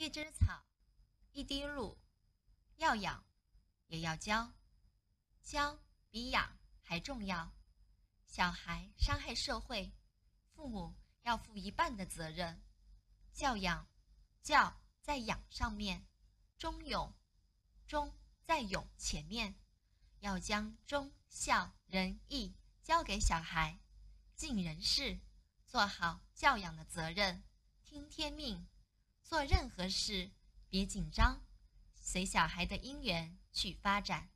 一枝草，一滴露，要养，也要教，教比养还重要。小孩伤害社会，父母要负一半的责任。教养，教在养上面，忠勇，忠在勇前面，要将忠孝仁义交给小孩，尽人事，做好教养的责任，听天命，做任何事别紧张，随小孩的因缘去发展。